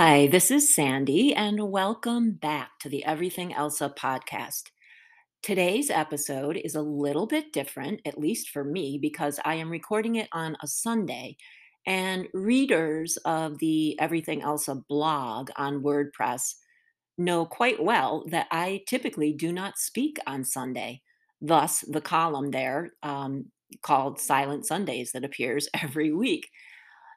Hi, this is Sandy, and welcome back to the Everything Elsa podcast. Today's episode is a little bit different, at least for me, because I am recording it on a Sunday, and readers of the Everything Elsa blog on WordPress know quite well that I typically do not speak on Sunday. Thus, the column there um, called Silent Sundays that appears every week.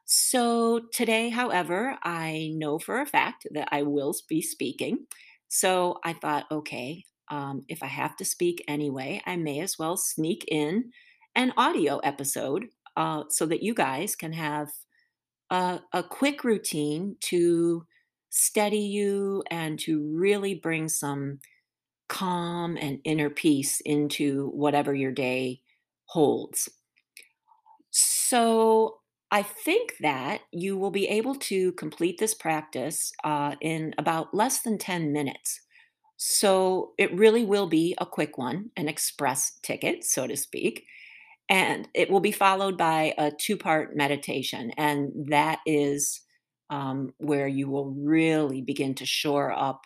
So today, however, I know for a fact that I will be speaking. So I thought, okay, um, if I have to speak anyway, I may as well sneak in an audio episode uh, so that you guys can have a, a quick routine to steady you and to really bring some calm and inner peace into whatever your day holds. So I think that you will be able to complete this practice uh, in about less than 10 minutes. So it really will be a quick one, an express ticket, so to speak. And it will be followed by a two part meditation. And that is um, where you will really begin to shore up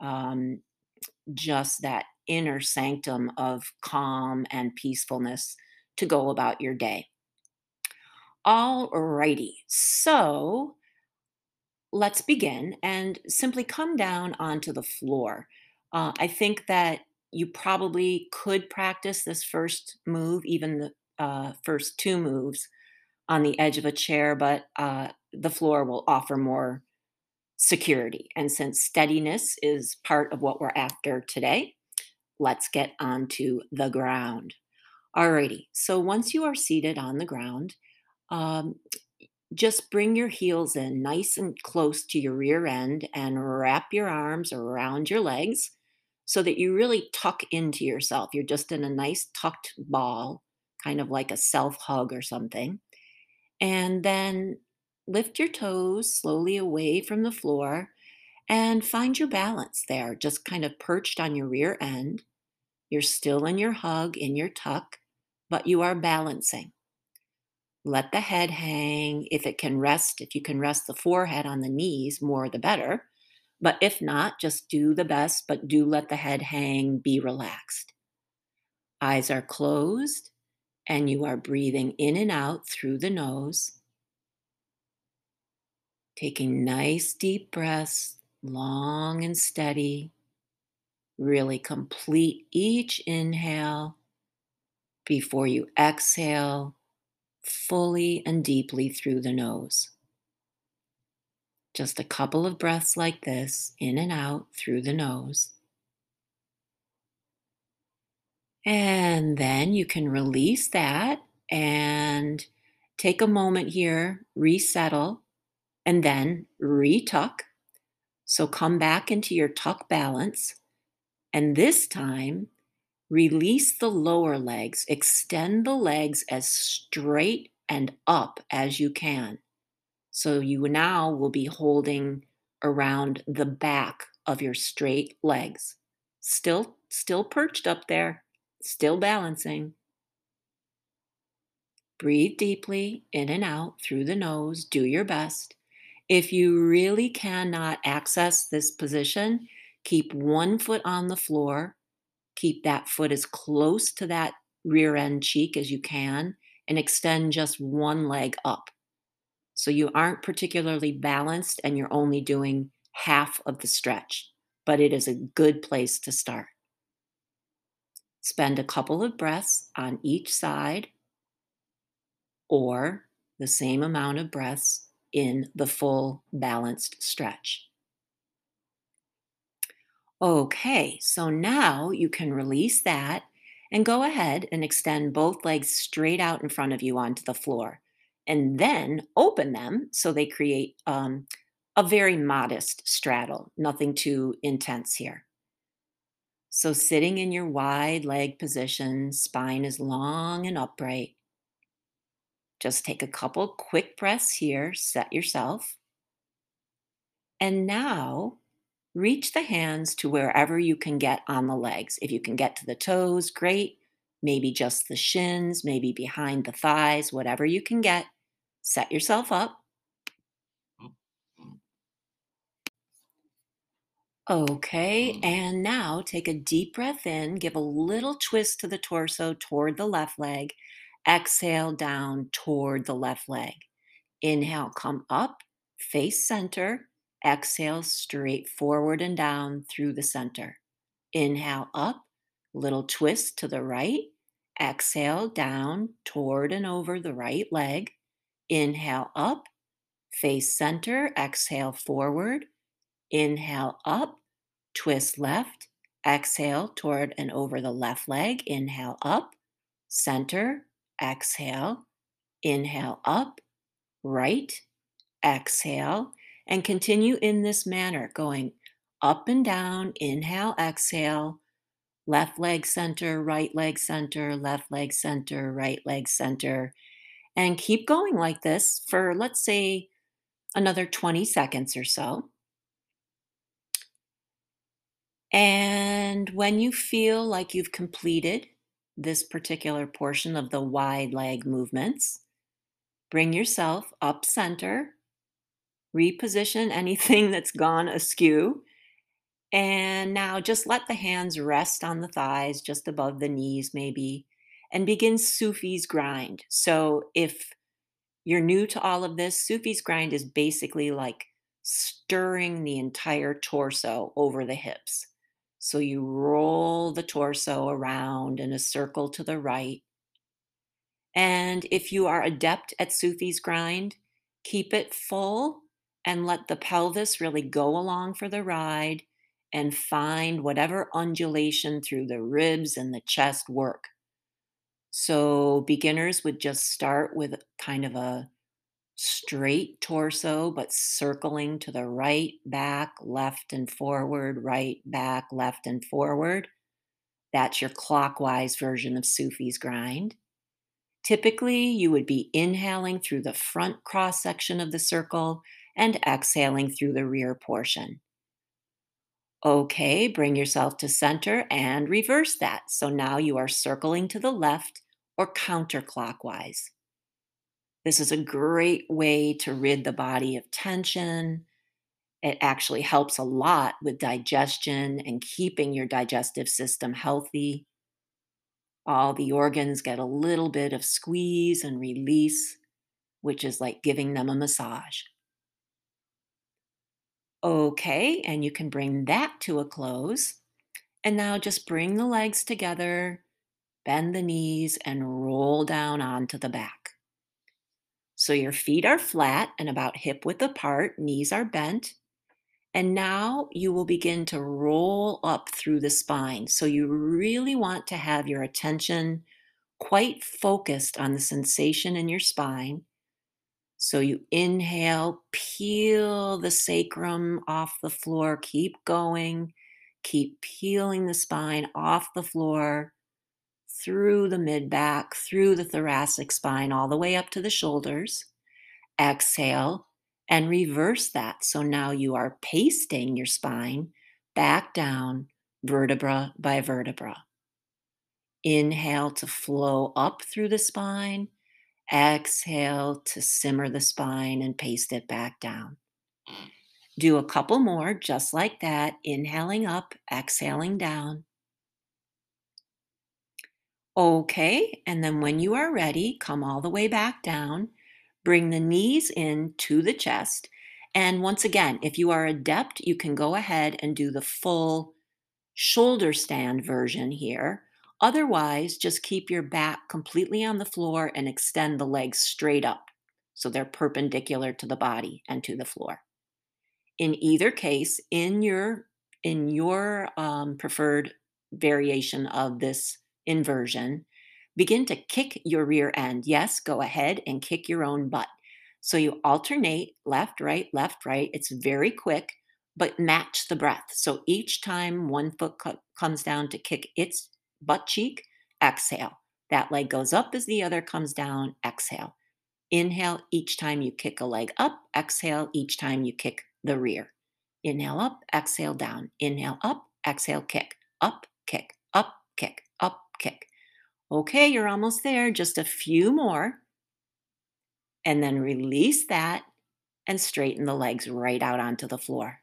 um, just that inner sanctum of calm and peacefulness to go about your day. All righty. So let's begin and simply come down onto the floor. Uh, I think that you probably could practice this first move, even the uh, first two moves on the edge of a chair, but uh, the floor will offer more security. And since steadiness is part of what we're after today, let's get onto the ground. Alrighty, so once you are seated on the ground, um, just bring your heels in nice and close to your rear end and wrap your arms around your legs so that you really tuck into yourself. You're just in a nice tucked ball, kind of like a self hug or something. And then lift your toes slowly away from the floor and find your balance there, just kind of perched on your rear end. You're still in your hug, in your tuck, but you are balancing. Let the head hang. If it can rest, if you can rest the forehead on the knees, more the better. But if not, just do the best, but do let the head hang, be relaxed. Eyes are closed, and you are breathing in and out through the nose. Taking nice deep breaths, long and steady. Really complete each inhale before you exhale fully and deeply through the nose. Just a couple of breaths like this, in and out through the nose. And then you can release that and take a moment here, resettle, and then retuck. So come back into your tuck balance. And this time, Release the lower legs. Extend the legs as straight and up as you can. So you now will be holding around the back of your straight legs. Still still perched up there, still balancing. Breathe deeply in and out through the nose. Do your best. If you really cannot access this position, keep one foot on the floor Keep that foot as close to that rear end cheek as you can and extend just one leg up. So you aren't particularly balanced and you're only doing half of the stretch, but it is a good place to start. Spend a couple of breaths on each side or the same amount of breaths in the full balanced stretch. Okay, so now you can release that and go ahead and extend both legs straight out in front of you onto the floor. And then open them so they create um, a very modest straddle, nothing too intense here. So, sitting in your wide leg position, spine is long and upright. Just take a couple quick breaths here, set yourself. And now reach the hands to wherever you can get on the legs. If you can get to the toes, great. Maybe just the shins, maybe behind the thighs, whatever you can get. Set yourself up. Okay, mm. and now take a deep breath in, give a little twist to the torso toward the left leg. Exhale down toward the left leg. Inhale, come up, face center. Exhale, straight forward and down through the center. Inhale, up, little twist to the right. Exhale, down toward and over the right leg. Inhale, up, face center. Exhale, forward. Inhale, up, twist left. Exhale toward and over the left leg. Inhale, up, center. Exhale. Inhale, up, right, exhale, and continue in this manner, going up and down, inhale, exhale, left leg center, right leg center, left leg center, right leg center, and keep going like this for, let's say, another 20 seconds or so. And when you feel like you've completed this particular portion of the wide leg movements, Bring yourself up center, reposition anything that's gone askew. And now just let the hands rest on the thighs, just above the knees, maybe, and begin Sufi's grind. So if you're new to all of this, Sufi's grind is basically like stirring the entire torso over the hips. So you roll the torso around in a circle to the right and if you are adept at Sufi's grind, keep it full and let the pelvis really go along for the ride and find whatever undulation through the ribs and the chest work. So, beginners would just start with kind of a straight torso, but circling to the right, back, left, and forward, right, back, left, and forward. That's your clockwise version of Sufi's grind. Typically, you would be inhaling through the front cross section of the circle and exhaling through the rear portion. Okay, bring yourself to center and reverse that. So now you are circling to the left or counterclockwise. This is a great way to rid the body of tension. It actually helps a lot with digestion and keeping your digestive system healthy. All the organs get a little bit of squeeze and release, which is like giving them a massage. Okay, and you can bring that to a close. And now just bring the legs together, bend the knees, and roll down onto the back. So your feet are flat and about hip width apart, knees are bent, and now you will begin to roll up through the spine. So you really want to have your attention quite focused on the sensation in your spine. So you inhale, peel the sacrum off the floor, keep going, keep peeling the spine off the floor, through the mid back, through the thoracic spine, all the way up to the shoulders. Exhale, and reverse that. So now you are pasting your spine back down, vertebra by vertebra. Inhale to flow up through the spine. Exhale to simmer the spine and paste it back down. Mm. Do a couple more just like that, inhaling up, exhaling down. Okay, and then when you are ready, come all the way back down Bring the knees in to the chest. And once again, if you are adept, you can go ahead and do the full shoulder stand version here. Otherwise, just keep your back completely on the floor and extend the legs straight up so they're perpendicular to the body and to the floor. In either case, in your in your um, preferred variation of this inversion, Begin to kick your rear end. Yes, go ahead and kick your own butt. So you alternate left, right, left, right. It's very quick, but match the breath. So each time one foot co- comes down to kick its butt cheek, exhale. That leg goes up as the other comes down, exhale. Inhale each time you kick a leg up, exhale each time you kick the rear. Inhale up, exhale down. Inhale up, exhale kick. Up, kick, up, kick, up, kick. Okay, you're almost there. Just a few more. And then release that and straighten the legs right out onto the floor.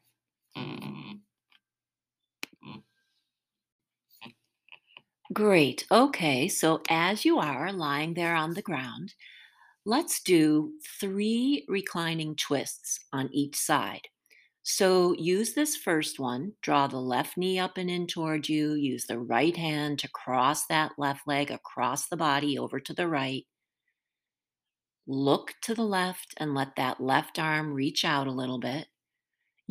Great. Okay. So as you are lying there on the ground, let's do three reclining twists on each side. So use this first one. Draw the left knee up and in toward you. Use the right hand to cross that left leg across the body over to the right. Look to the left and let that left arm reach out a little bit.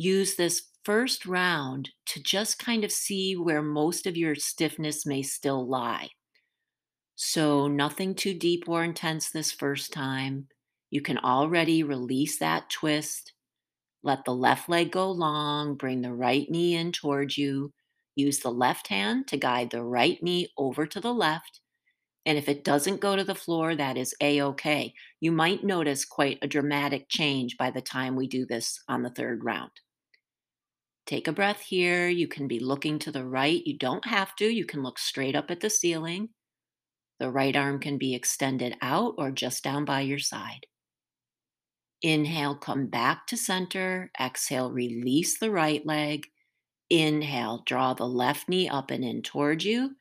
Use this first round to just kind of see where most of your stiffness may still lie. So, nothing too deep or intense this first time. You can already release that twist. Let the left leg go long. Bring the right knee in towards you. Use the left hand to guide the right knee over to the left. And if it doesn't go to the floor, that is a okay. You might notice quite a dramatic change by the time we do this on the third round. Take a breath here. You can be looking to the right. You don't have to. You can look straight up at the ceiling. The right arm can be extended out or just down by your side. Inhale, come back to center. Exhale, release the right leg. Inhale, draw the left knee up and in towards you.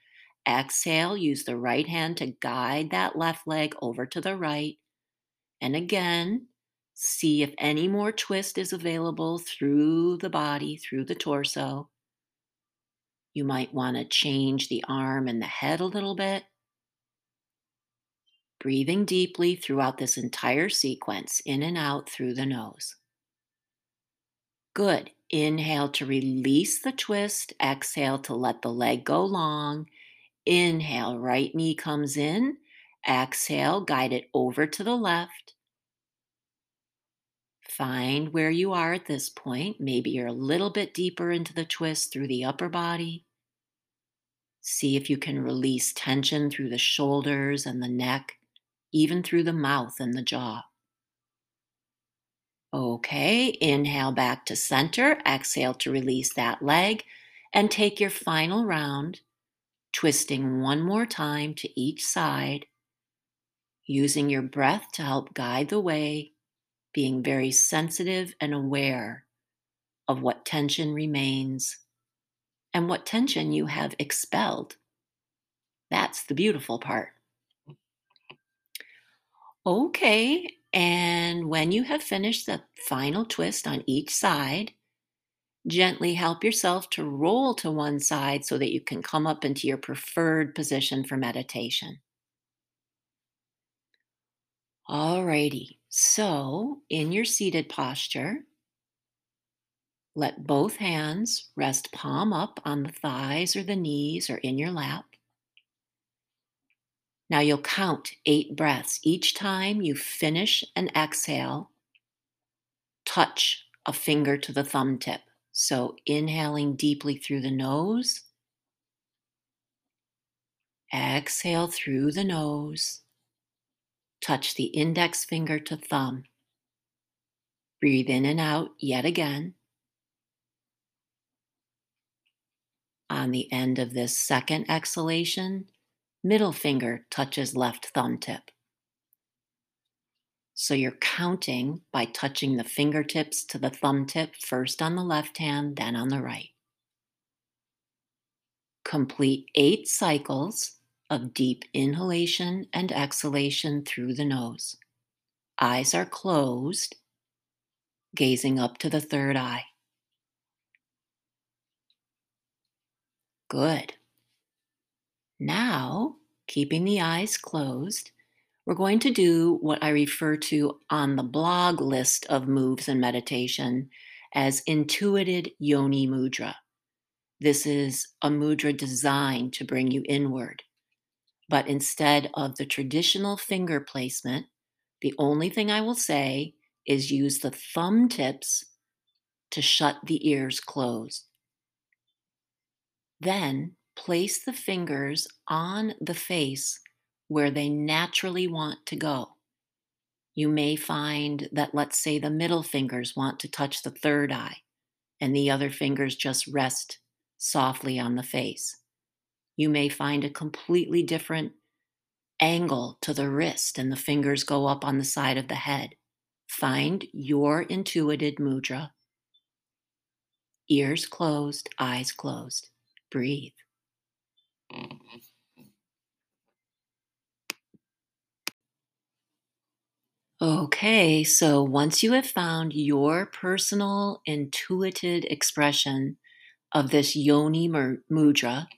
Exhale, use the right hand to guide that left leg over to the right. And again, See if any more twist is available through the body, through the torso. You might want to change the arm and the head a little bit. Breathing deeply throughout this entire sequence, in and out through the nose. Good. Inhale to release the twist. Exhale to let the leg go long. Inhale, right knee comes in. Exhale, guide it over to the left. Find where you are at this point. Maybe you're a little bit deeper into the twist through the upper body. See if you can release tension through the shoulders and the neck, even through the mouth and the jaw. Okay, inhale back to center. Exhale to release that leg and take your final round, twisting one more time to each side, using your breath to help guide the way being very sensitive and aware of what tension remains and what tension you have expelled. That's the beautiful part. Okay, and when you have finished the final twist on each side, gently help yourself to roll to one side so that you can come up into your preferred position for meditation. Alrighty, so, in your seated posture, let both hands rest palm up on the thighs or the knees or in your lap. Now you'll count eight breaths. Each time you finish an exhale, touch a finger to the thumb tip. So, inhaling deeply through the nose, exhale through the nose. Touch the index finger to thumb. Breathe in and out yet again. On the end of this second exhalation, middle finger touches left thumb tip. So you're counting by touching the fingertips to the thumb tip, first on the left hand, then on the right. Complete eight cycles of deep inhalation and exhalation through the nose. Eyes are closed, gazing up to the third eye. Good. Now, keeping the eyes closed, we're going to do what I refer to on the blog list of moves and meditation as intuited yoni mudra. This is a mudra designed to bring you inward. But instead of the traditional finger placement, the only thing I will say is use the thumb tips to shut the ears closed. Then place the fingers on the face where they naturally want to go. You may find that, let's say, the middle fingers want to touch the third eye, and the other fingers just rest softly on the face you may find a completely different angle to the wrist and the fingers go up on the side of the head. Find your intuited mudra. Ears closed, eyes closed. Breathe. Okay, so once you have found your personal intuited expression of this yoni mudra,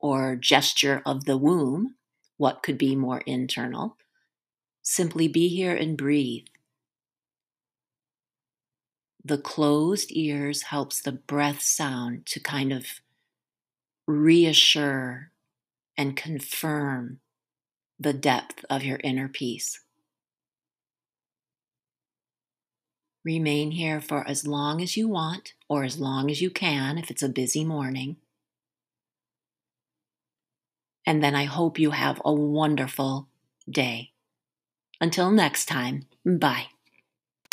or gesture of the womb, what could be more internal? Simply be here and breathe. The closed ears helps the breath sound to kind of reassure and confirm the depth of your inner peace. Remain here for as long as you want or as long as you can if it's a busy morning. And then I hope you have a wonderful day. Until next time, bye.